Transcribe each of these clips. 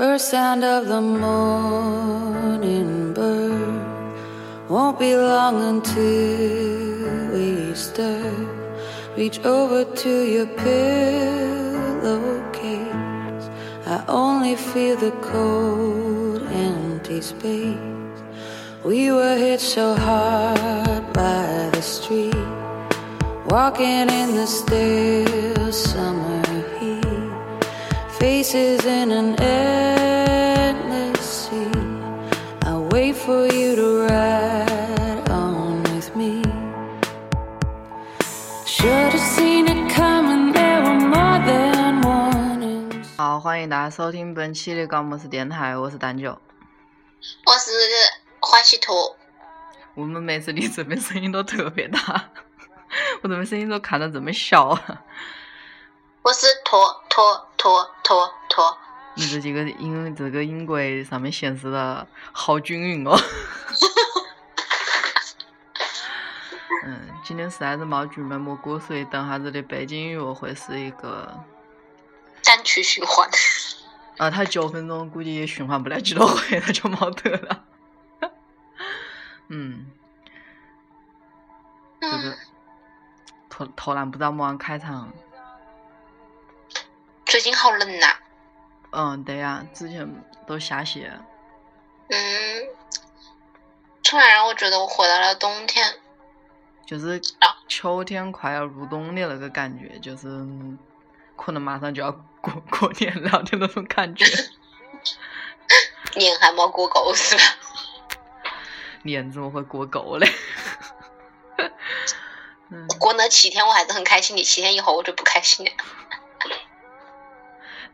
First sound of the morning bird won't be long until we stir. Reach over to your pillowcase. I only feel the cold, empty space. We were hit so hard by the street, walking in the still summer. Faces in an endless sea. I wait for you to ride on with me. Should have seen it coming, there were more than warnings. 好，欢迎大家收听本期的高莫斯电台，我是蛋九。我是欢喜兔，我们每次你这边声音都特别大，我怎么声音都看着这么小啊。我是拖拖拖拖拖，你这几个音这个音轨上面显示的好均匀哦。嗯，今天实在是没剧没蘑菇，所以等下子的背景音乐会是一个，单曲循环。啊，它九分钟估计也循环不了几多回，它就没得了。嗯，这个嗯，突突然不知道么样开场。最近好冷呐、嗯，对呀、之前都下雪。嗯，突然让我觉得我回到了冬天。就是啊秋天快要入冬的那个感觉，就是可能马上就要过过年了的那种感觉。年还没过够是吧？年怎么会过够嘞？嗯，过那七天我还是很开心的，七天以后我就不开心了。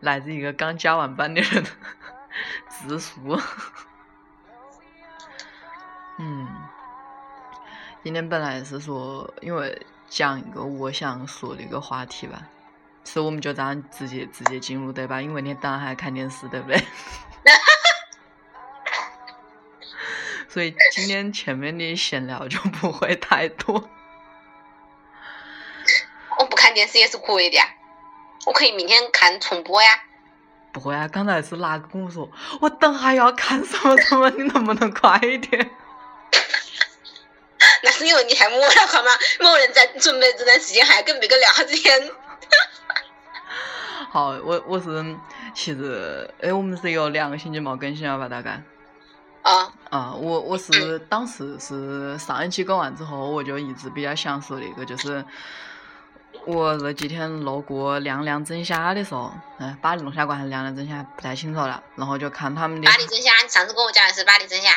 来自一个刚加完班的人的自述。嗯，今天本来是说，因为讲一个我想说的一个话题吧，所以我们就这样直接直接进入对吧？因为你等下还看电视对不对？所以今天前面的闲聊就不会太多。我不看电视也是可以的，我可以明天看重播呀。不会啊，刚才是哪个跟我说我等下要看什么什么，你能不能快一点？那是因为你还没了好吗？没人在准备这段时间还跟别个聊天。好，我我是其实，哎，我们是有两个星期没更新了吧？大概啊，啊，我我是当时是上一期更完之后，我就一直比较想说的一个，就是我这几天路过凉凉蒸虾的时候，哎，巴黎龙虾馆还是凉凉蒸虾不太清楚了，然后就看他们的巴，黎真虾，你上次跟我讲的是巴黎真虾。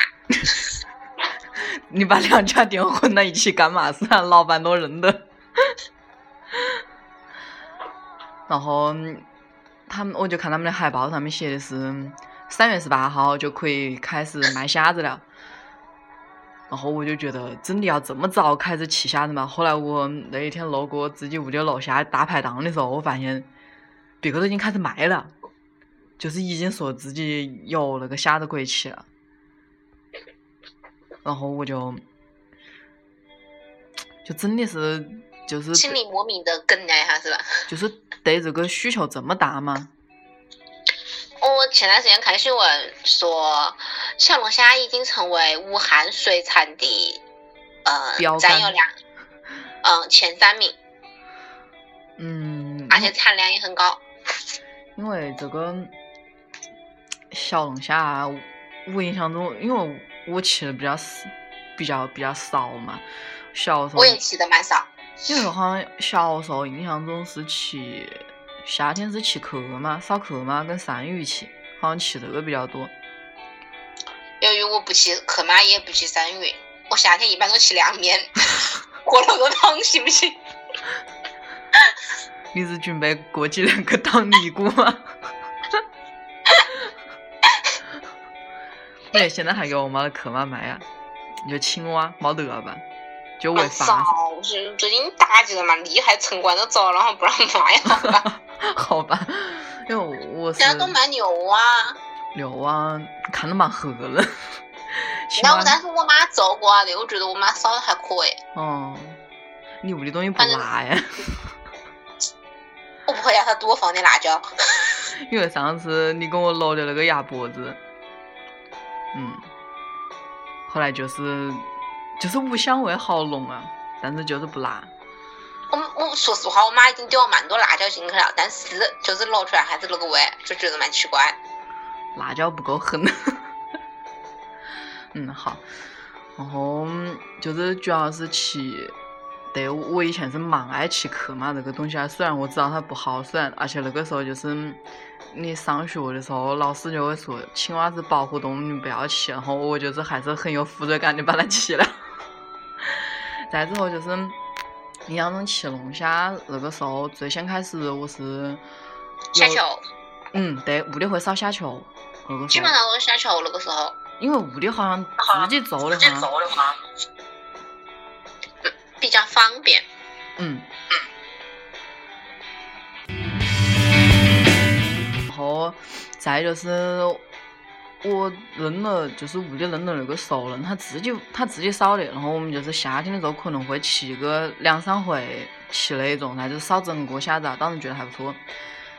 你把两家店混到一起干嘛？是啊老板都认得。然后他们，我就看他们的海报上面写的是三月十八号就可以开始卖虾子了。然后我就觉得真的要这么早开始吃虾子嘛？后来我那一天路过自己屋的楼下大排档的时候，我发现别个都已经开始卖了，就是已经说自己有那个虾子可以吃了。然后我就就真的是就是心里莫名的梗了一下是吧？就是对这个需求这么大吗？我前段时间看新闻说，小龙虾已经成为武汉水产的呃占有量，嗯、前三名，嗯，而且产量也很高。因为这个小龙虾啊，我印象中，因为我吃的比较少比较比较少嘛，小时候我也吃的蛮少，因为好像小时候印象中是吃夏天是吃壳嘛，烧壳嘛，跟鳝鱼吃，好像吃这个比较多。由于我不吃壳嘛，也不吃鳝鱼，我夏天一般都吃凉面，火头个汤行不行？你是准备过几年去当尼姑吗？哎，现在还有没得壳嘛卖呀？你就青蛙没得了吧？就为蛮发少，是最近打击的蛮厉害，城管都走了，然后不让卖了。好吧，因为我是现在都卖牛蛙，牛蛙，看着蛮黑的。青然后，但是我妈做过的，我觉得我妈烧的还可以。哦，你屋里东西不辣呀？我不会让她多放点辣椒。因为上次你给我烙的那个鸭脖子，嗯，后来就是就是五香味好浓啊，但是就是不辣。我我说实话，我妈已经丢了蛮多辣椒进去了，但是就是捞出来还是那个味，就觉得蛮奇怪。辣椒不够狠。嗯，好。然后就是主要是去，对我以前是蛮爱去客嘛，这个东西啊，虽然我知道它不好，虽然而且那个时候就是你上学的时候，老师就会说青蛙是保护动物，你不要去。然后我就是还是很有负罪感的把它去了。再之后就是印象中吃龙虾那个时候，最先开始我是虾球。嗯，对，屋里会烧虾球，那个基本上都是虾球那个时候。因为屋里好像自己做的话，比较方便。嗯嗯。然后再就是我认了，就是屋里认了那个熟人，他自己他自己烧的。然后我们就是夏天的时候可能会去个两三回，去那种，那就烧整个虾子，当时觉得还不错。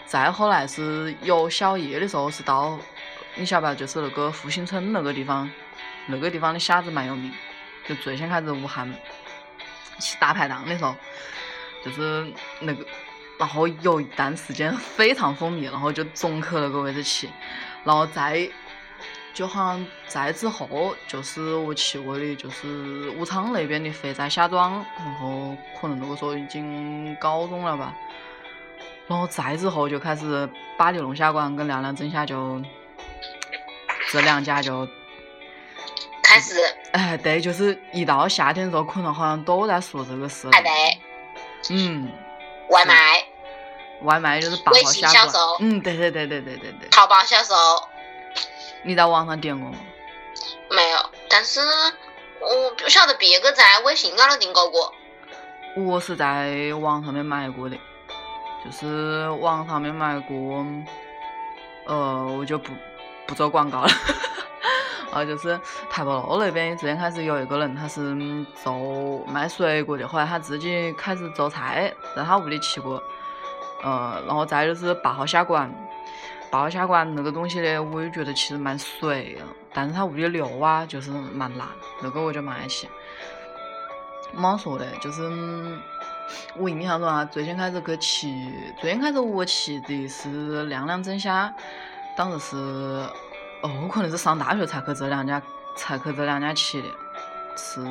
再后来是有小叶的时候，是到。你晓不晓，就是那个复兴村那个地方，那个地方的虾子蛮有名。就最先开始武汉去大排档的时候，就是那个，然后有一段时间非常风靡，然后就总去那个位置去。然后再就好像在之后，就是我去过的，就是武昌那边的肥仔虾庄，然后可能那个时候已经高中了吧。然后再之后就开始巴黎龙虾馆跟亮亮蒸虾就。这两家就开始，哎，对，就是一到夏天的时候，可能好像都在说这个事。哎，对，嗯，外卖，外卖就是八号销售，嗯，对对对对对对对。淘宝销售，你在网上点过吗？没有，但是我不晓得别个在微信高头订购过。我是在网上面买过的，就是网上面买过，呃，我就不。不做广告了，啊，就是台北路那边之前开始有一个人，他是做卖水果的，后来他自己开始做菜，在他屋里吃过，呃，然后再就是八号下馆，八号虾馆那个东西呢，我也觉得其实蛮水，但是他屋里料啊就是蛮辣，那个我就蛮爱吃。么说的，就是我印象中啊，最先开始去吃，最先开始我吃的是亮亮蒸虾。当时是，哦，我可能是上大学才去这两家，才去这两家吃的，是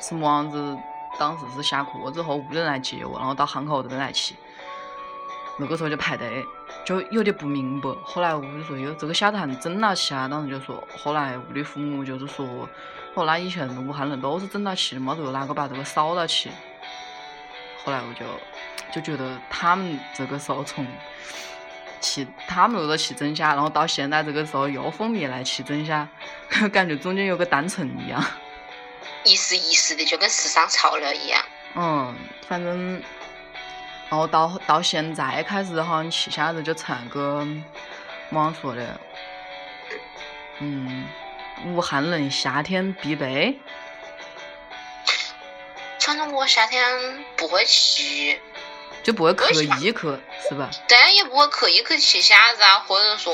是么样子？当时是下课之后，屋里人来接我，然后到汉口这边来吃。那个时候就排队，就有点不明白。后来我就说，哟，这个虾子还整到起啊？当时就说，后来我的父母就是说，哦，那以前武汉人都是整到起，没得哪个把这个烧到起。后来我就就觉得他们这个时候从。去他们那个去蒸虾，然后到现在这个时候又风靡来吃蒸虾，感觉中间有个断层一样。一时一时的，就跟时尚潮流一样。嗯，反正，然后到到现在开始好像去虾子就成个，么说的？嗯，武汉人夏天必备。反正我夏天不会去。就不会刻意去，是吧？但也不会刻意去吃虾子啊，或者说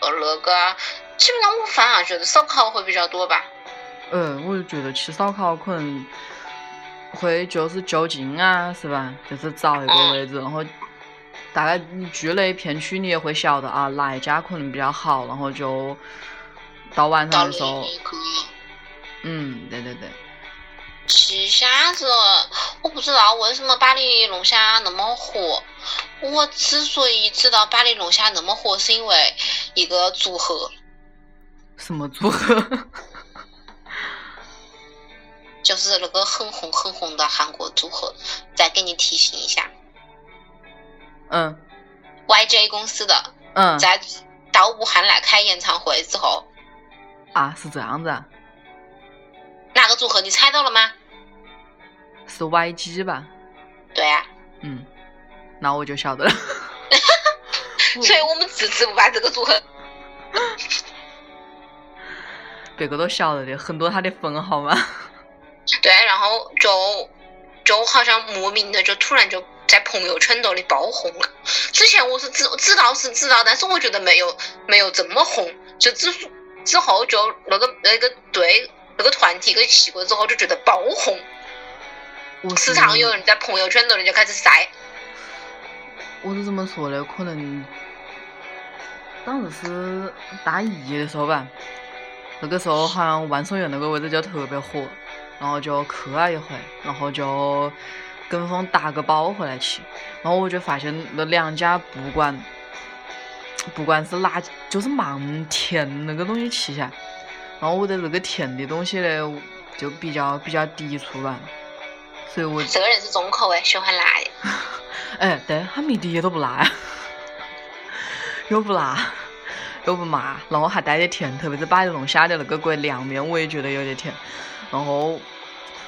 呃那个，基本上我反而觉得烧烤会比较多吧。嗯，我就觉得吃烧烤可能会就是就近啊，是吧？就是找一个位置，然后大概住那片区，你也会晓得啊，哪一家可能比较好，然后就到晚上的时候，嗯，对对对。吃虾子，我不知道为什么巴黎龙虾那么火。我之所以知道巴黎龙虾那么火，是因为一个组合。什么组合？就是那个很红很红的韩国组合。再给你提醒一下。嗯。YJ 公司的。嗯。在到武汉来开演唱会之后。啊，是这样子啊。哪个组合？你猜到了吗？是 YG 吧？对啊。嗯，那我就晓得了。所以我们迟迟不把这个组合。别个都晓得的，很多他的粉好吗？对，然后就就好像莫名的就突然就在朋友圈头里爆红了。之前我是知知道是知道，但是我觉得没有没有这么红。就之之后就那个那个队那个团体给起过之后，就觉得爆红。时常有人在朋友圈头里就开始晒。我是怎么说的？可能当时是大一的时候吧，那个时候好像万松园那个位置就特别火，然后就去了一回，然后就跟风打个包回来吃，然后我就发现那两家不管不管是哪，就是蛮甜那个东西吃起来，然后我对那个甜的东西呢就比较比较抵触吧。所以我这个人是重口味，喜欢辣的。哎，对，他们一点都不辣呀，又不辣，又不麻，然后还带点甜，特别是巴黎龙虾的那个鬼凉面，我也觉得有点甜。然后，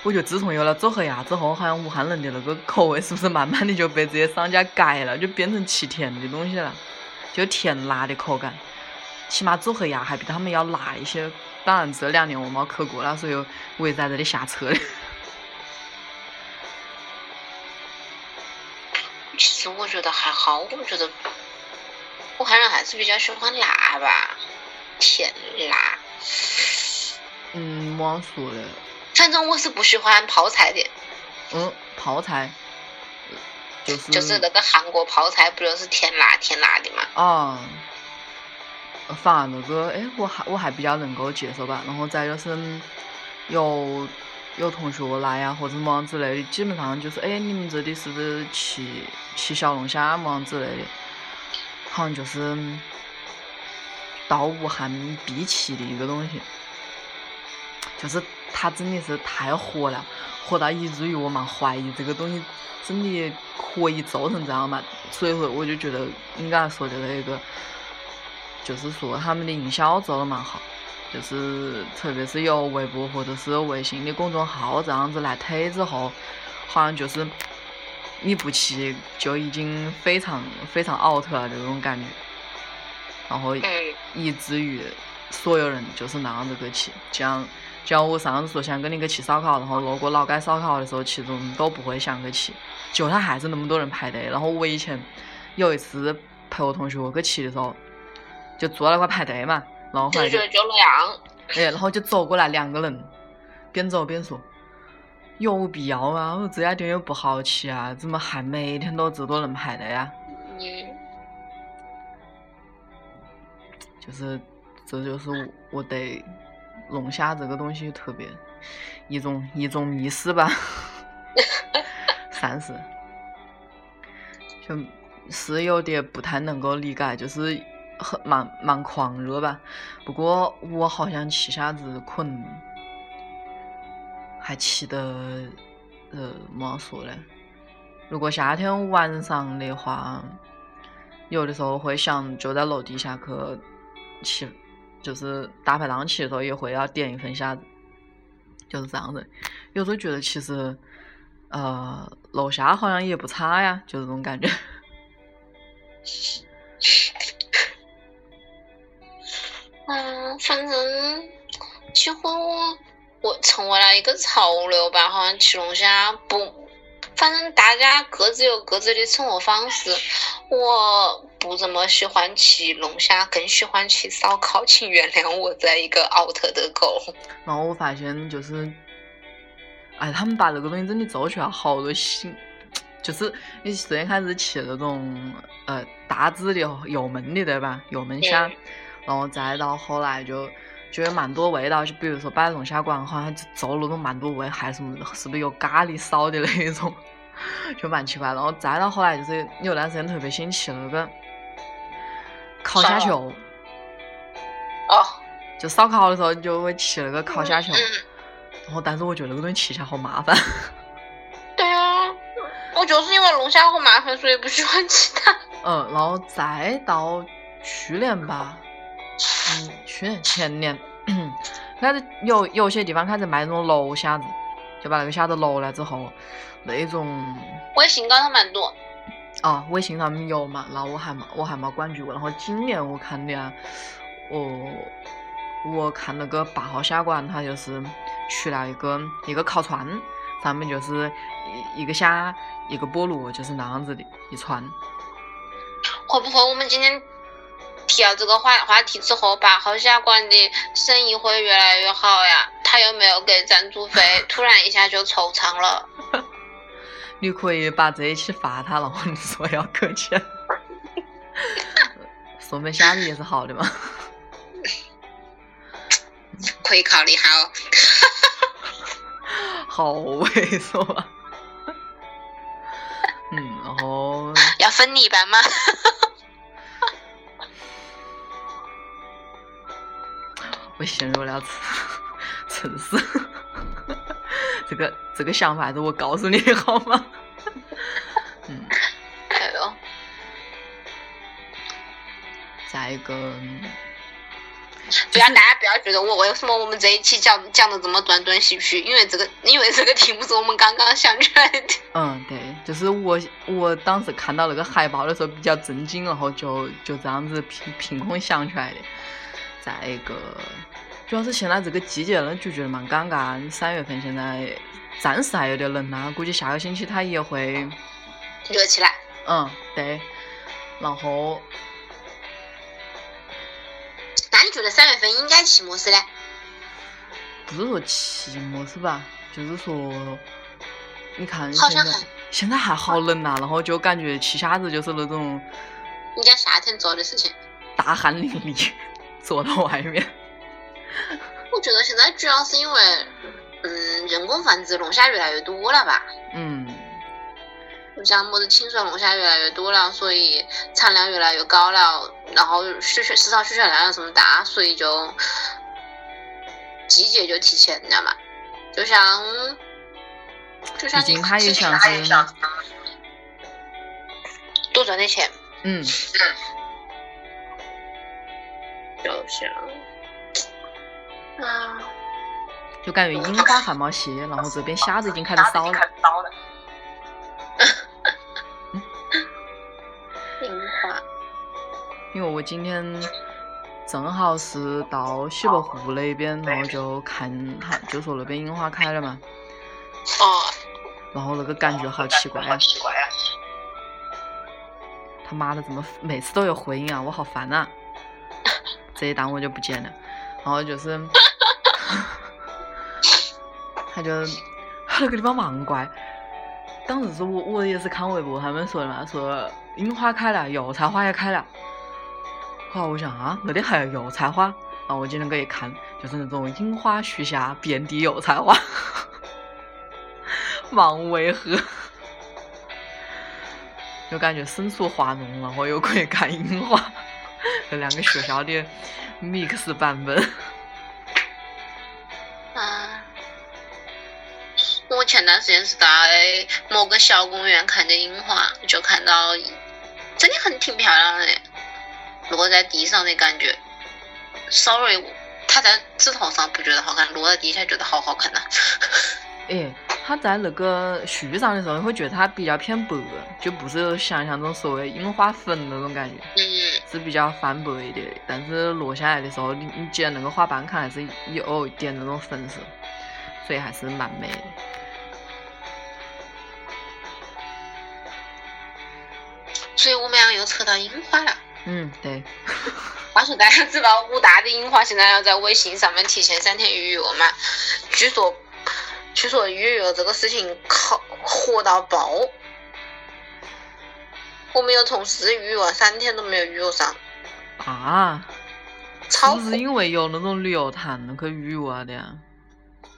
我觉得自从有了组合鸭之后，好像武汉人的那个口味是不是慢慢的就被这些商家改了，就变成吃甜的东西了，就甜辣的口感。起码组合鸭还比他们要辣一些。当然这两年我没去过了，所以我也在这里瞎扯的。其实我觉得还好，我觉得武汉人还是比较喜欢辣吧，甜辣。嗯，没说的。反正我是不喜欢泡菜的。嗯，泡菜就是就是那个韩国泡菜，不就是甜辣甜辣的嘛？啊。反而那个，哎，我还我还比较能够接受吧。然后再就是有。有同学来呀，或者么之类的，基本上就是，哎，你们这里是不是吃吃小龙虾么之类的？好像就是到武汉必吃的一个东西，就是它真的是太火了，火到以至于我蛮怀疑这个东西真的可以做成这样嘛？所以说，我就觉得你刚才说的那个，就是说他们的营销做的蛮好。就是，特别是有微博或者是微信的公众号这样子来推之后，好像就是你不去就已经非常非常 out 了这种感觉，然后以至于所有人就是那样子去吃，像像我上次说想跟你去吃烧烤，然后路过老街烧烤的时候，其中都不会想去吃，就他还是那么多人排队。然后我以前有一次陪我同学去吃的时候，就坐那块排队嘛。然后就就那样，哎，然后就走过来两个人，边走边说：“有必要吗？我这家店又不好吃啊，怎么还每天都这多人排队啊？”嗯，就是，这就是我对龙虾这个东西特别一种一种迷失吧，算是，就是有点不太能够理解，就是。很蛮蛮狂热吧，不过我好像吃虾子可能还吃得呃么说呢？如果夏天晚上的话，有的时候会想就在楼底下去吃，就是大排档吃的时候也会要点一份虾子，就是这样子。有时候觉得其实呃楼虾好像也不差呀，就这种感觉。嗯，反正几乎我成为了一个潮流吧，好像吃龙虾不，反正大家各自有各自的生活方式。我不怎么喜欢吃龙虾，更喜欢吃烧烤，请原谅我这一个 out 的狗。然后我发现就是，哎，他们把这个东西真的做出来好多新，就是你最开始吃那种呃大只的油焖的对吧？油焖虾。然后再到后来就觉得蛮多味道，就比如说摆龙虾馆，好像就做那种蛮多味，还什么是不是有咖喱烧的那一种，就蛮奇怪。然后再到后来就是有段时间特别兴起那个烤虾球，哦，就烧烤的时候就会吃那个烤虾球，然后但是我觉得那个东西吃起来好麻烦。对啊，我就是因为龙虾好麻烦，所以不喜欢吃它。嗯，然后再到去年吧。嗯，去年前年 开始有有些地方开始卖那种卤虾子，就把那个虾子卤了之后，那种微信高头蛮多。哦，微信上面有嘛？那我还没我还没关注过。然后今年我看的啊，哦，我看那个八号虾馆，它就是出了一个一个烤串，上面就是一一个虾，一个菠萝，就是那样子的一串。会不会我们今天提了这个话话题之后，八号虾馆的生意会越来越好呀？他又没有给赞助费，突然一下就惆怅了。你可以把这一期发他，然后你说要扣钱，说明虾米也是好的嘛。可以考虑下哦。好猥琐啊！嗯，然后要分你一半吗？我陷入了沉思。这个这个想法还是我告诉你的好吗？嗯。哎呦。再一个。不要，大家不要觉得我为什么我们这一期讲讲的这么断断续续，因为这个因为这个题目是我们刚刚想出来的。嗯，对，就是我我当时看到那个海报的时候比较震惊，然后就就这样子凭凭空想出来的。再一个，主要是现在这个季节呢，就觉得蛮尴尬。三月份现在暂时还有点冷呐，估计下个星期它也会热起来。嗯，对，然后。那你觉得三月份应该骑么事嘞？不是说骑么事吧，就是说，你看现在现在还好冷呐，然后就感觉骑虾子就是那种应该夏天做的事情，大汗淋漓，坐到外面。我觉得现在主要是因为，嗯，人工繁殖龙虾越来越多了吧？嗯。像么子清水龙虾越来越多了，所以产量越来越高了，然后需求市场需求量又这么大，所以就季节就提前，你知道吗？就像，就像毕竟它也想是多赚点钱。嗯。就像啊，就感觉樱花还没谢，然后这边虾子已经开始烧了。樱花因为我今天正好是到西伯湖那边，然后就看他，就说那边樱花开了嘛。哦。然后那个感觉好奇怪啊！他妈的，怎么每次都有回音啊？我好烦啊！这一档我就不剪了。然后就是，他就他那个地方蛮怪。当时是我我也是看微博他们说的嘛，说樱花开了，油菜花也开了。后来，我想啊，那里还有油菜花。然后我今天个一看，就是那种樱花树下遍地油菜花，蛮违和，就感觉身处华农，然后又可以看樱花，这两个学校的 mix 版本。我前是在某个小公园看的樱花，就看到真的很挺漂亮的。落在地上的感觉，sorry，它在枝头上不觉得好看，落在地下觉得好好看呐。哎，它在那个树上的时候，你会觉得它比较偏白，就不是想象中所谓樱花粉那种感觉，嗯，是比较泛白一点。但是落下来的时候，你你捡那个花瓣看，还是有一点那种粉色，所以还是蛮美的。又扯到樱花了。嗯，对。话说大家知道武大的樱花现在要在微信上面提前三天预约吗？据说，据说预约这个事情靠火到爆。我们有同事预约三天都没有预约上。啊？是不是因为有那种旅游团可以预约的呀？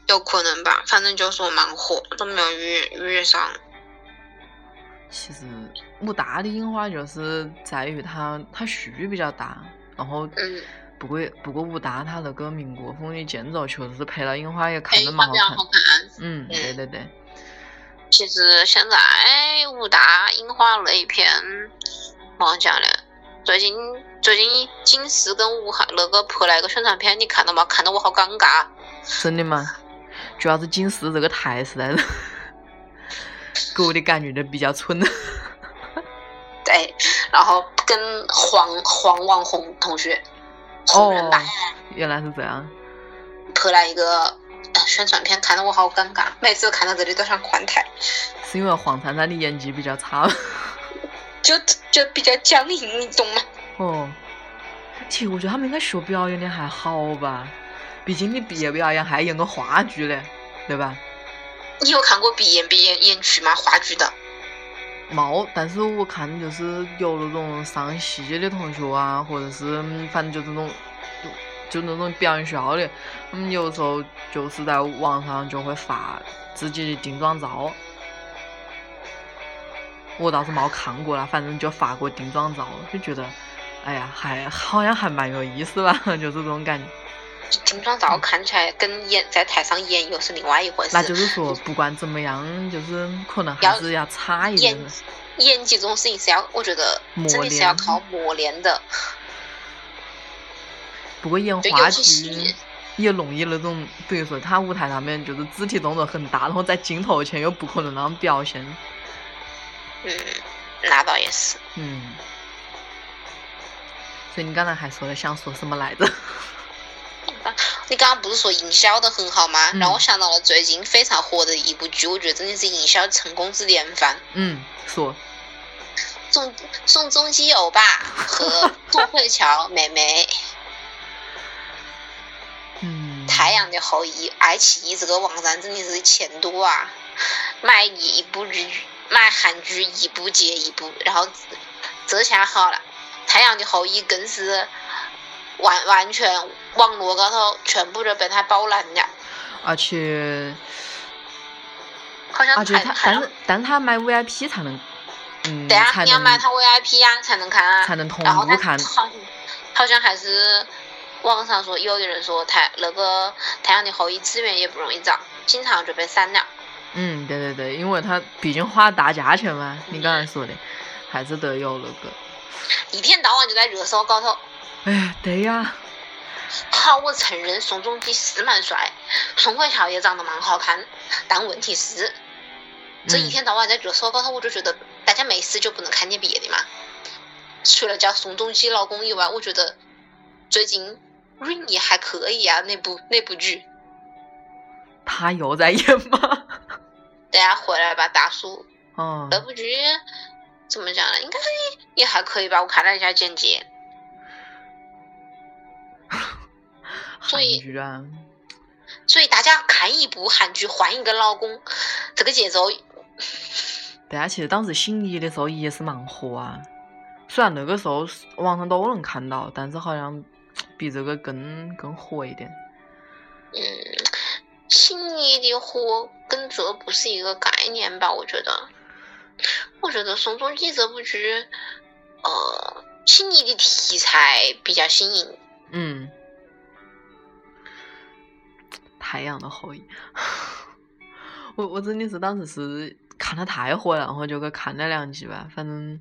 有可能吧，反正就说蛮火，都没有预约预约上。其实武大的樱花就是在于它它树比较大，然后不过不过武大它那个民国风的建筑确实是配了樱花也看着蛮好看。嗯，对对对。其实现在武大樱花那一片蛮讲的，最近最近景师跟武汉那个拍了一个宣传片，你看到吗？看得我好尴尬。真的吗？主要是景师这个台实在是。给我的感觉就比较蠢。对，然后跟黄黄网红同学，哦，原来是这样。拍了一个宣传片，看得我好尴尬，每次看到这里都想换台。是因为黄灿灿的演技比较差。就就比较僵硬，你懂吗？哦，其实我觉得他们应该学表演的还好吧，毕竟你毕业表演还演个话剧嘞，对吧？你有看过毕业毕业演剧吗？话剧的？冇，但是我看就是有那种上戏的同学啊，或者是反正就这种，就那种表演学校的，他们有时候就是在网上就会发自己的定妆照。我倒是冇看过了，反正就发过定妆照，就觉得，哎呀，还好像还蛮有意思吧，就是这种感觉。定妆照看起来跟演在台上演又是另外一回事。那就是说，不管怎么样，就是可能还是要差一点。演技这种事情是要，我觉得真的是要靠磨练的。不过演话剧也容易那种，比如说他舞台上面就是肢体动作很大，然后在镜头前又不可能那样表现。嗯，那倒也是。嗯，所以你刚才还说了想说什么来着？你刚刚不是说营销的很好吗？让我想到了最近非常火的一部剧，我觉得真的是营销成功之典范。嗯，说。宋宋仲基欧巴和 宋慧乔妹妹。嗯。太阳的后裔，爱奇艺这个网站真的是钱多啊，买一部日剧。买韩剧一部接一部，然后这下好了，《太阳的后裔》更是完完全网络高头全部都被他包揽了。而且，好像他，但是但是他买 VIP 才能，嗯，对啊，你要买他 VIP 呀，才能看啊，才能同步看。好，好像还是网上说，有的人说太那个《太阳的后裔》资源也不容易找，经常就被删了。嗯，对对对，因为他毕竟花大价钱嘛，你刚才说的，还是得有那个。一天到晚就在热搜高头。哎，对呀。好，我承认宋仲基是蛮帅，宋慧乔也长得蛮好看，但问题是，这一天到晚在热搜高头，我就觉得大家没事就不能看点别的嘛。除了叫宋仲基老公以外，我觉得最近 Rain 也还可以啊，那部那部剧。他又在演吗？等下回来吧，大叔。哦。那部剧怎么讲呢？应该也还可以吧。我看了一下简介。韩剧啊。所以大家看一部韩剧换一个老公，这个节奏。大家，其实当时心仪的时候也是蛮火啊。虽然那个时候网上都能看到，但是好像比这个更更火一点。嗯。心仪的火跟这不是一个概念吧？我觉得，我觉得宋仲基这部剧，呃，心仪的题材比较新颖。嗯，太阳的后裔，我我真的是当时是看的太火了，然后就去看了两集吧，反正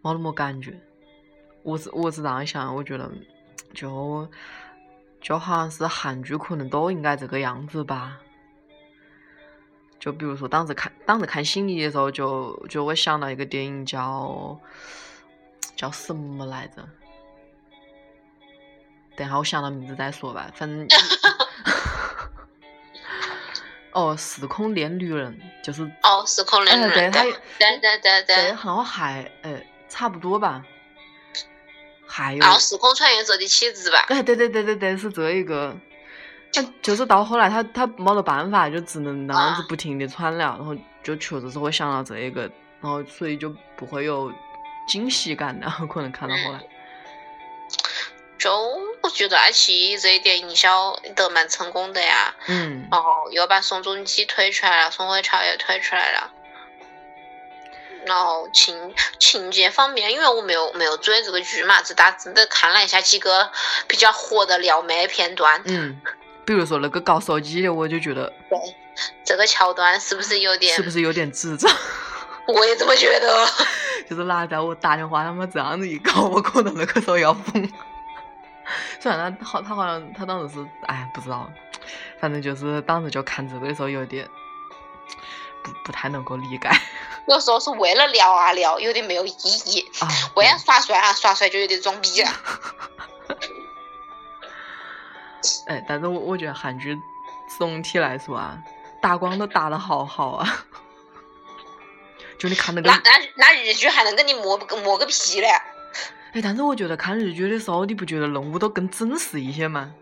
没那么感觉。我是我是这样想，我觉得就。就好像是韩剧，可能都应该这个样子吧。就比如说，当时看当时看《心仪》的时候，就就会想到一个电影，叫叫什么来着？等下我想到名字再说吧。反正 哦，时空恋旅人就是哦，时空恋旅人，对对对对对，然后还呃差不多吧。还有《时空穿越者的妻子》吧？哎，对对对对对，是这一个。他就是到后来，他他没得办法，就只能那样子不停的穿了，然后就确实是会想到这一个，然后所以就不会有惊喜感然后可能看到后来。就我觉得爱奇艺这一点营销得蛮成功的呀。嗯。然后又把宋仲基推出来了，宋慧乔也推出来了。然后情情节方面，因为我没有没有追这个剧嘛，只大致的看了一下几个比较火的撩妹片段。嗯，比如说那个搞手机的，我就觉得，对，这个桥段是不是有点？是不是有点智障？我也这么觉得。就是哪在我打电话，他们这样子一搞，我可能那个时候要疯。虽然他好，他好像他当时是，哎，不知道，反正就是当时就看这个的时候有点不不太能够理解。有时候是为了聊啊聊，有点没有意义。为了耍帅啊耍帅，就有点装逼了。哎，但是我我觉得韩剧总体来说啊，打光都打的好好啊。就你看那个，那那那日剧还能跟你磨个磨个屁嘞？哎，但是我觉得看日剧的时候，你不觉得人物都更真实一些吗？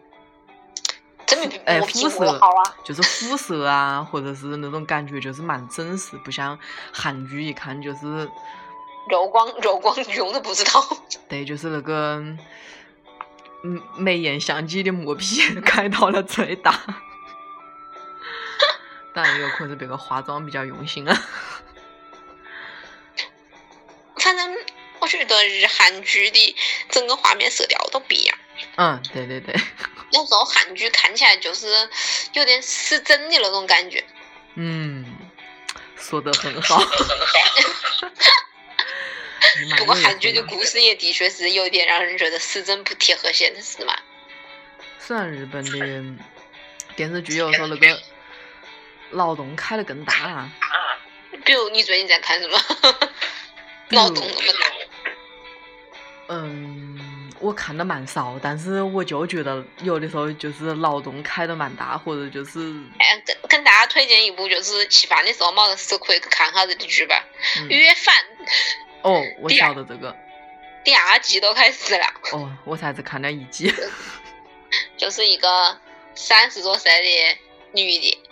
真哎，磨屁肤色好啊！就是肤色啊，或者是那种感觉，就是蛮真实，不像韩剧一看就是，柔光柔光用都不知道。对，就是那个，嗯，美颜相机的磨皮 开到了最大。当然也有可能是别个化妆比较用心啊。我觉得日韩剧的整个画面色调都不一样。嗯，对对对，有时候韩剧看起来就是有点失真的那种感觉。嗯，说的很好。不过韩剧的故事也的确是有点让人觉得失真不贴合现实嘛。虽然日本的 电视剧有时候那个脑洞开的更大啊，比如你最近在看什么？脑洞那么大。嗯，我看的蛮少，但是我就觉得有的时候就是脑洞开的蛮大，或者就是哎，跟跟大家推荐一部就是吃饭的时候没得事可以去看下这个剧吧，嗯约饭》哦，我晓得这个第二季都开始了，哦，我才只看了一集，就是一个三十多岁的女的，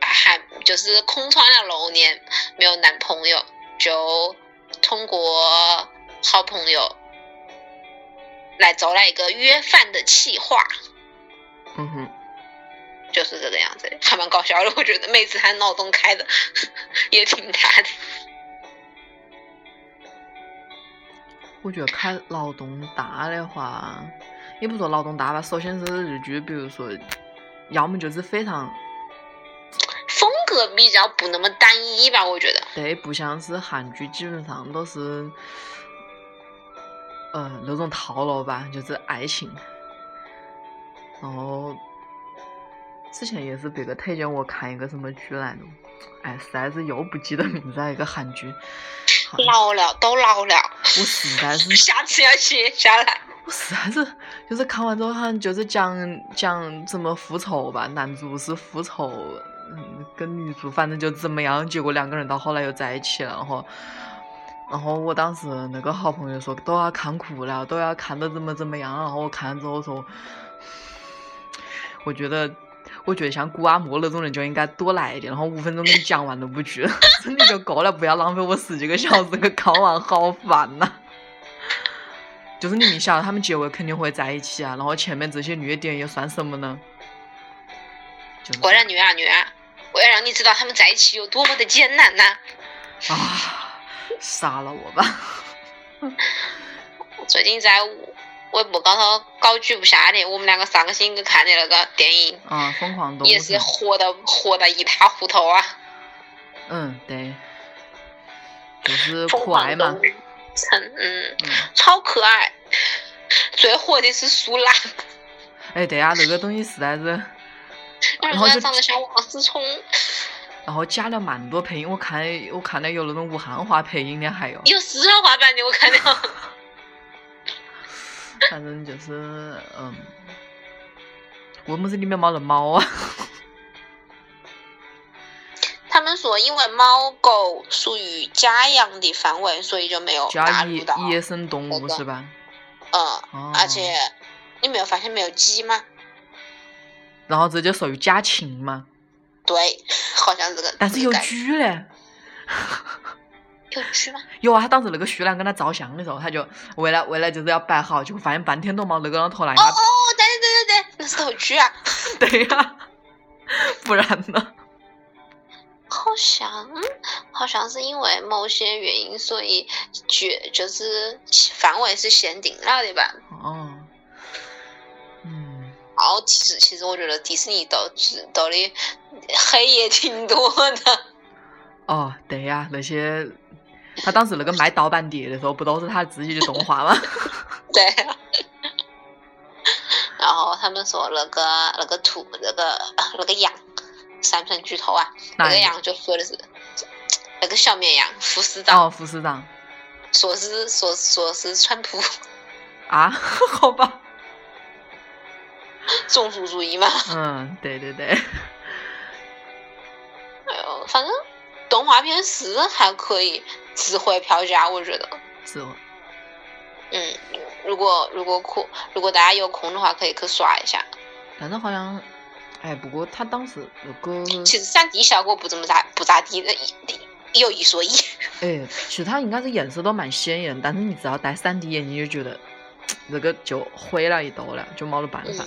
还就是空窗了六年没有男朋友，就通过好朋友来做了一个约饭的企划。嗯哼，就是这个样子，还蛮搞笑的。我觉得每次他脑洞开的 也挺大的。我觉得开脑洞大的话，也不说脑洞大吧，首先是日剧，比如说，要么就是非常风格比较不那么单一吧，我觉得。对，不像是韩剧，基本上都是，呃，那种套路吧，就是爱情。然后之前也是别个推荐我看一个什么剧来着，哎，实在是又不记得名字了，一个韩剧。老了，都老了，我实在是，下次要写下来。我实在是，就是看完之后好像就是讲讲怎么复仇吧，男主是复仇，嗯，跟女主反正就怎么样，结果两个人到后来又在一起了，然后。然后我当时那个好朋友说都要看哭了，都要看的怎么怎么样。然后我看了之后说，我觉得，我觉得像古阿莫那种人就应该多来一点，然后五分钟给你讲完那部剧，真的就够了，不要浪费我十几个小时给看完，好烦呐、就是你明晓得他们结尾肯定会在一起啊，然后前面这些虐点又算什么呢？果然虐啊虐啊，我要让你知道他们在一起有多么的艰难呐、啊，杀了我吧！最近在微博高头搞剧不下的，我们两个上个星期看的那个电影，啊，疯狂动物也是城活的火的一塌糊涂啊。嗯，对，就是可爱嘛嗯，嗯，超可爱。最火的是苏拉，哎，对啊，那个东西实在是，然后就长得像王思聪，然后加了蛮多配音，我看我看到有那种武汉话配音的，还有，有四川话版的，我看到。反正就是嗯，为么子里面没得猫啊？他们说，因为猫狗属于家养的范围，所以就没有纳加野入到。野生动物是吧？嗯，哦，而且你没有发现没有鸡吗？然后这就属于家禽嘛，对，好像这个。但是有这个概猪嘞。有狙吗？有啊，他当时那个徐兰跟他照相的时候，他就为了为了就是要摆好，结果发现半天都没那个人头来哦哦，对对对对对，那是头猪啊。对呀、不然呢？好像好像是因为某些原因，所以绝就是范围是限定了的吧。哦，嗯，然后其实其实我觉得迪士尼斗斗的黑也挺多的。哦，对呀、那些他当时那个卖盗版碟的时候，不都是他自己的动画吗？对。然后他们说那个那个兔那个那个羊，算不算剧透啊？那个个羊就说的是那个小绵羊副市长，哦，副市长说是说说是川普，啊，好吧，种族主义嘛。嗯，对对对，哎呦，反正动画片是还可以值回票价，我觉得。是哦。嗯，如果如果空，如果大家有空的话，可以去刷一下。但是好像，哎，不过他当时那个，其实三 D 效果不怎么咋不咋地的，有一说一。哎，其实它应该是颜色都蛮鲜艳，但是你只要戴三 D 眼镜，就觉得这个就毁了一道了，就没得办法，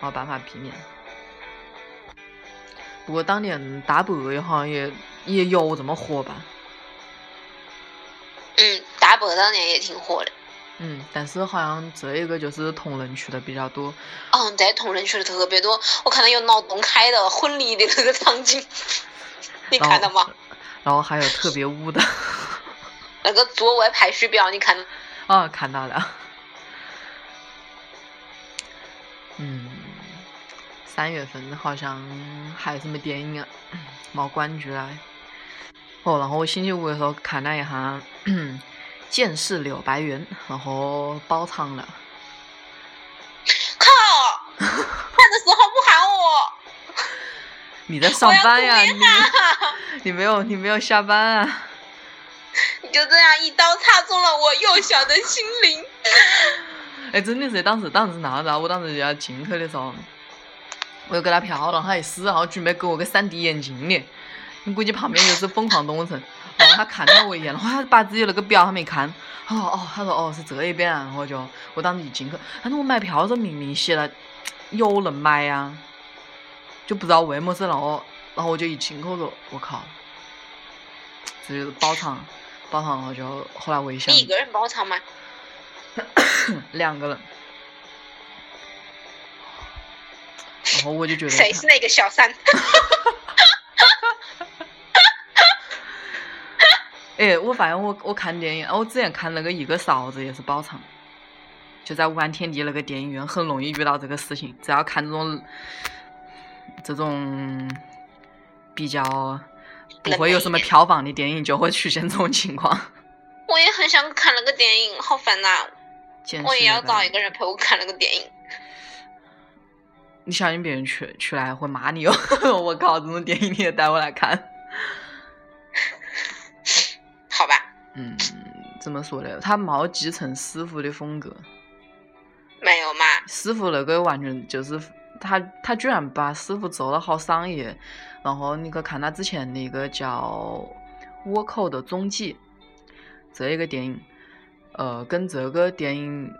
没办法避免。不过当年大白好像也也有这么火吧？嗯，大白当年也挺火的。嗯，但是好像这一个就是同人区的比较多。嗯，对，同人区的特别多。我看到有脑洞开的婚礼的那个场景，你看到吗？然后还有特别污的。那个座位排序表，你看？哦，看到了。三月份好像还有什么电影啊？没关注来。哦，然后我星期五的时候看了一下。剑士柳白猿，然后包场了。靠！看的时候不喊我。你在上班呀？你你没有你没有下班啊？你就这样一刀插中了我幼小的心灵。哎，真的是当时当时那子啊！我当时就要进去的时候，我又给他票了，他一死，然后准备给我个三 D 眼镜的。你估计旁边就是疯狂东城。然后他看到我一眼，然后他把自己那个表他没看，他说哦，他说哦是这一边啊，然后就我当时一进去，但是我买票的时候明明写了有人买呀，就不知道为么事，然后然后我就一进去说我靠，这就是包场，包场，然后就后来我一想，你一个人包场吗？两个人，我就觉得谁是那个小三？哎，我发现我我看电影，我之前看那个一个勺子也是包场，就在武汉天地那个电影院，很容易遇到这个事情。只要看这种这种比较不会有什么票房的电影，就会出现这种情况。我也很想看那个电影，好烦呐！我也要找一个人陪我看那个电影。你相信别人去去来会骂你哦！我靠，这种电影你也带我来看？好吧，嗯，怎么说呢？他没继承师傅的风格，没有嘛？师傅那个完全就是他，他居然把师傅做了好商业。然后你去看他之前那个叫《倭寇的踪迹》这一个电影，呃，跟这个电影，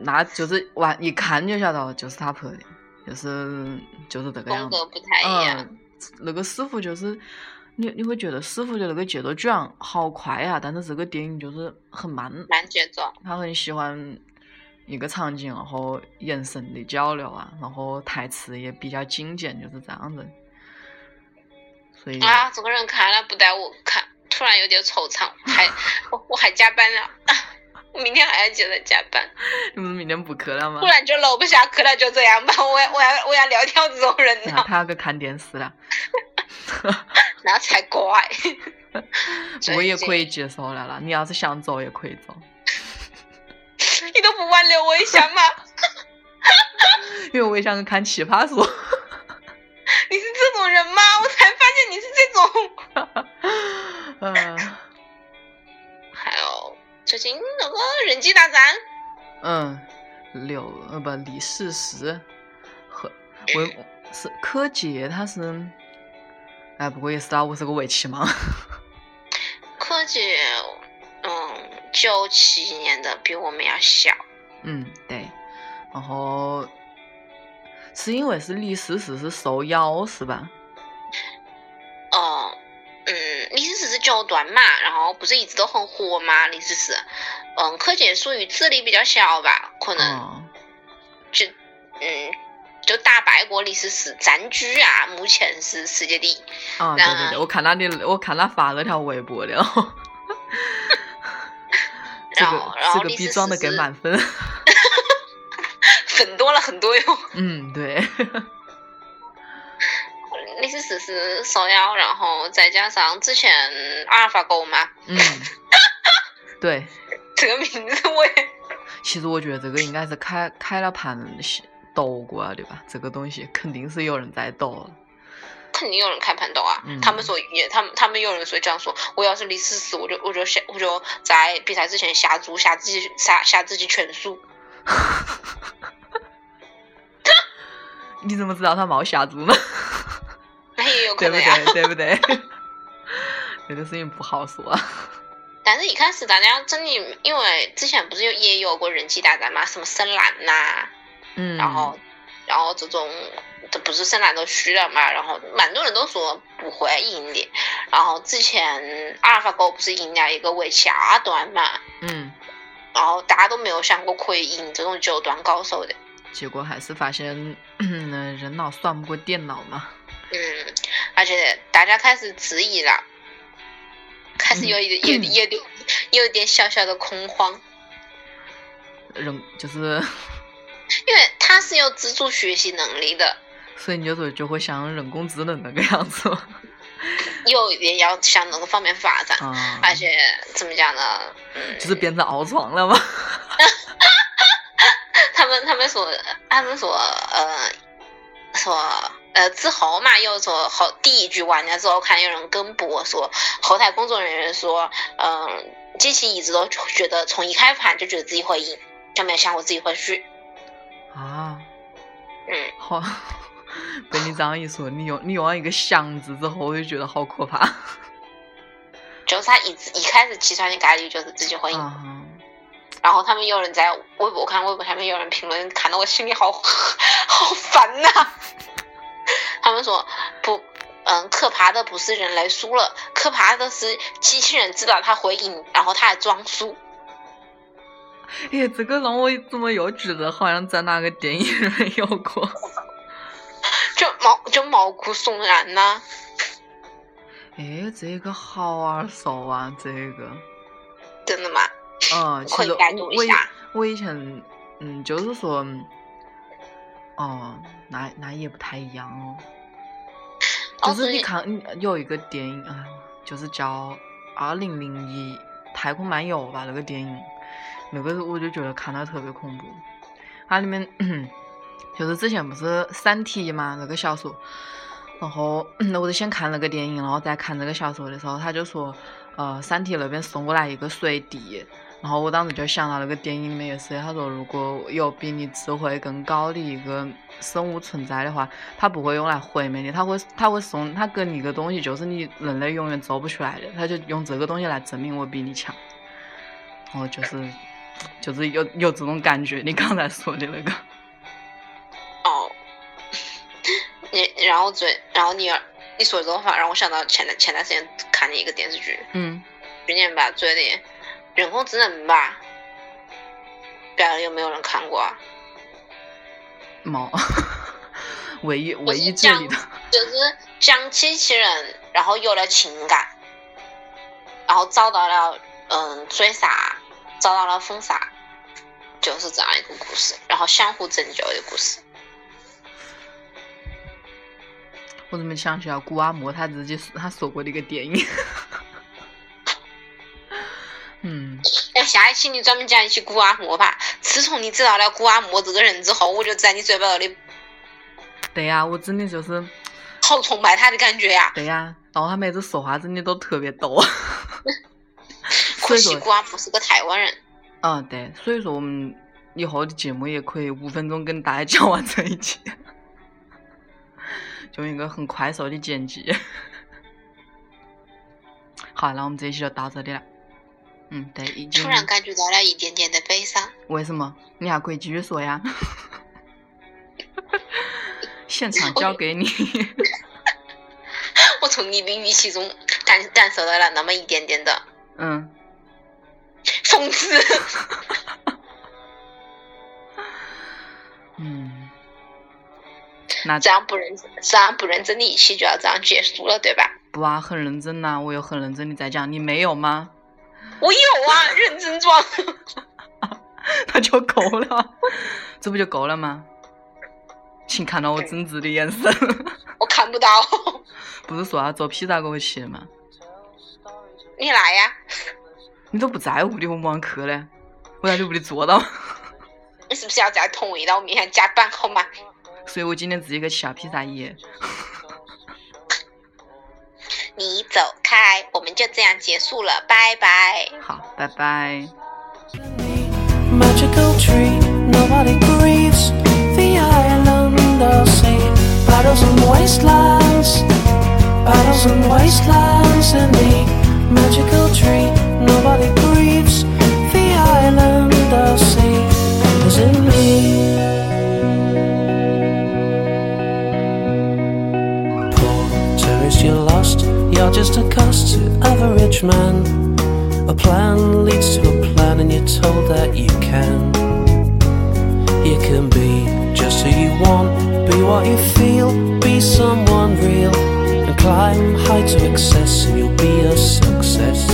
那就是完一看就晓得就是他拍的，就是就是这个样子。风格不太一样。嗯，那个师傅就是。你你会觉得师傅的那个节奏居然好快啊，但是这个电影就是很慢，慢节奏。他很喜欢一个场景，然后眼神的交流啊，然后台词也比较精简，就是这样子。所以啊，这个人看了不带我看，突然有点惆怅，还我我还加班了，我 明天还要接着加班。你们明天补课了吗？不然就搂不下课了，就这样吧，我 我要我要撂挑这种人了。他要去看电视了。那才怪！我也可以接受了啦，你要是想走也可以走。你都不挽留我一下吗？因为我也想看奇葩说。你是这种人吗？我才发现你是这种。嗯。最近那个人机大战。嗯，刘呃不李世石和我是柯洁，他是。哎，不过也是啊，我是个围棋盲。柯洁，嗯，九七年的，比我们要小。嗯，对。然后是因为是李世石是受邀是吧？哦，嗯，李世石是九段嘛，然后不是一直都很火吗？李世石，嗯，柯洁属于资历比较小吧，可能就嗯。就打败过李世石，占据啊，目前是世界第一。啊，对对对，我看他的，我看他发了条微博了，然 后，然后，然后李世石装的更满分，粉多了很多哟。嗯，对。李世石是受邀，然后再加上之前阿尔法狗嘛。嗯。对。这个名字我也。其实我觉得这个应该是开开了盘。斗过啊，对吧？这个东西肯定是有人在斗。肯定有人开盘斗啊！嗯他们说也，他们他们有人说这样说，我要是李思思，我就我就下我就在比赛之前下注下自己下下自己全输。你怎么知道他没下注呢？那也有可对不能呀。对？对不对？这个事情不好说。但是一开始大家真的，因为之前不是有也有过人机大战嘛，什么深蓝呐、嗯，然后然后这种这不是深蓝都虚了嘛，然后蛮多人都说不会赢的。然后之前阿尔法狗不是赢了一个围棋二段嘛，嗯，然后大家都没有想过可以赢这种九段高手的。结果还是发现，嗯，人脑算不过电脑嘛。嗯，而且大家开始质疑了，开始有一点、有点、有点、有一点小小的恐慌，人就是，因为他是有自主学习能力的，所以你就说就会像人工智能那个样子嘛 有一点要向那个方面发展，啊，而且怎么讲呢？嗯，就是变成凹床了吗。他们他们说，他们说，呃，说。呃，之后嘛，有说后第一局完了之后，看有人跟播说，后台工作人员说，嗯、机器一直都觉得从一开盘就觉得自己会赢，就没有想过自己会输。啊，嗯，好，被你这样一说，你用你用了一个“想”字之后，我就觉得好可怕。就是他一直一开始计算的概率就是自己会赢，啊，然后他们有人在微博看微博下面有人评论，看得我心里好 好烦呐、他们说不，嗯，可怕的不是人类输了，可怕的是机器人知道他会赢，然后他还装输。哎，这个让我怎么又觉得好像在哪个电影里面有过？就毛就毛骨悚然呐、哎，这个好耳熟啊，这个。真的吗？嗯，其实可以百度我以一下我以前嗯，就是说，哦，那那也不太一样哦。哦就是你看嗯有一个电影啊，就是叫《二零零一太空漫游》吧，那个电影，那个我就觉得看了特别恐怖。它里面就是之前不是《三体》嘛，那个小说，然后我就先看那个电影，然后再看这个小说的时候，他就说，呃，《三体》那边送过来一个水滴，然后我当时就想到那个电影里面也是，他说如果有比你智慧更高的一个生物存在的话，它不会用来毁灭你，它会它会送它给你一个东西，就是你人类永远做不出来的，他就用这个东西来证明我比你强。然后就是就是有有这种感觉，你刚才说的那个，哦，你然后最然后你你说这种话让我想到前段前段时间看的一个电视剧，嗯，去年吧追的人工智能吧，不知道有没有人看过啊？猫，唯一唯一是这样这里的，就是讲机器人，然后有了情感，然后找到了嗯追杀，找到了封杀，就是这样一个故事，然后相互拯救的故事。我怎么想起来古阿莫他自己说他说过的一个电影，嗯，那，下一期你专门讲一期古阿莫吧。自从你知道了古阿莫这个人之后，我就在你嘴巴里对呀、我真的就是好崇拜他的感觉呀、对呀、然后他每次说话真的都特别逗，可惜，古阿莫是个台湾人。嗯，对，所以说我们以后的节目也可以五分钟跟大家讲完这一期，就 用一个很快速的剪辑。好，那我们这一期就到这里了。嗯，对，已经突然感觉到了一点点的悲伤。为什么？你还可以继续说呀。现场交给你。我从你的语气中感感受到了那么一点点的 嗯，讽刺。嗯，那这样不认真，这样不认真的一期就要这样结束了，对吧？不啊，很认真呐、我有很认真的在讲，你没有吗？我有啊，认真装。那就够了，这不就够了吗？请看到我真挚的眼神。我看不到，不是说要做披萨给我吃吗？你来呀！你都不在屋里，我忙去嘞，我在你屋里做到。你是不是要在同味道面前加班好吗？所以我今天自己个小披萨耶。你走开，我们就这样结束了，拜拜。好，拜拜。magical tree. Nobody grieves the island of sea. Battles and wastelands, battles and wastelands in the magical tree. Nobody grieves the island of sea. As in me. Just a cost to average man. A plan leads to a plan, and you're told that you can. You can be just who you want, be what you feel, be someone real, and climb high to excess, and you'll be a success.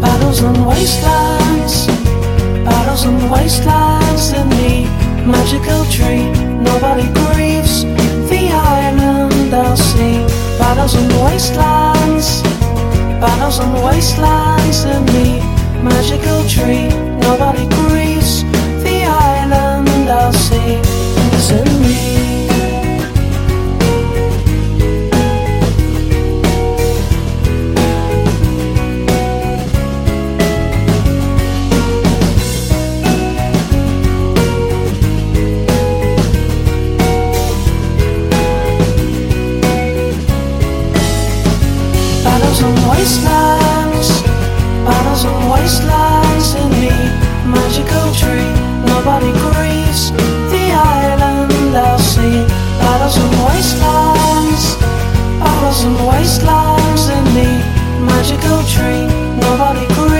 Battles and wastelands, battles and wastelands in the magical tree. Nobody grieves the island I'll see. Battles on the wastelands, battles on the wastelands, and me, magical tree. Nobody grieves the island I'll see, and me. Tree. Nobody grieves the island I'll see. Battles on wastelands, battles on wastelands in the magical tree. Nobody grieves.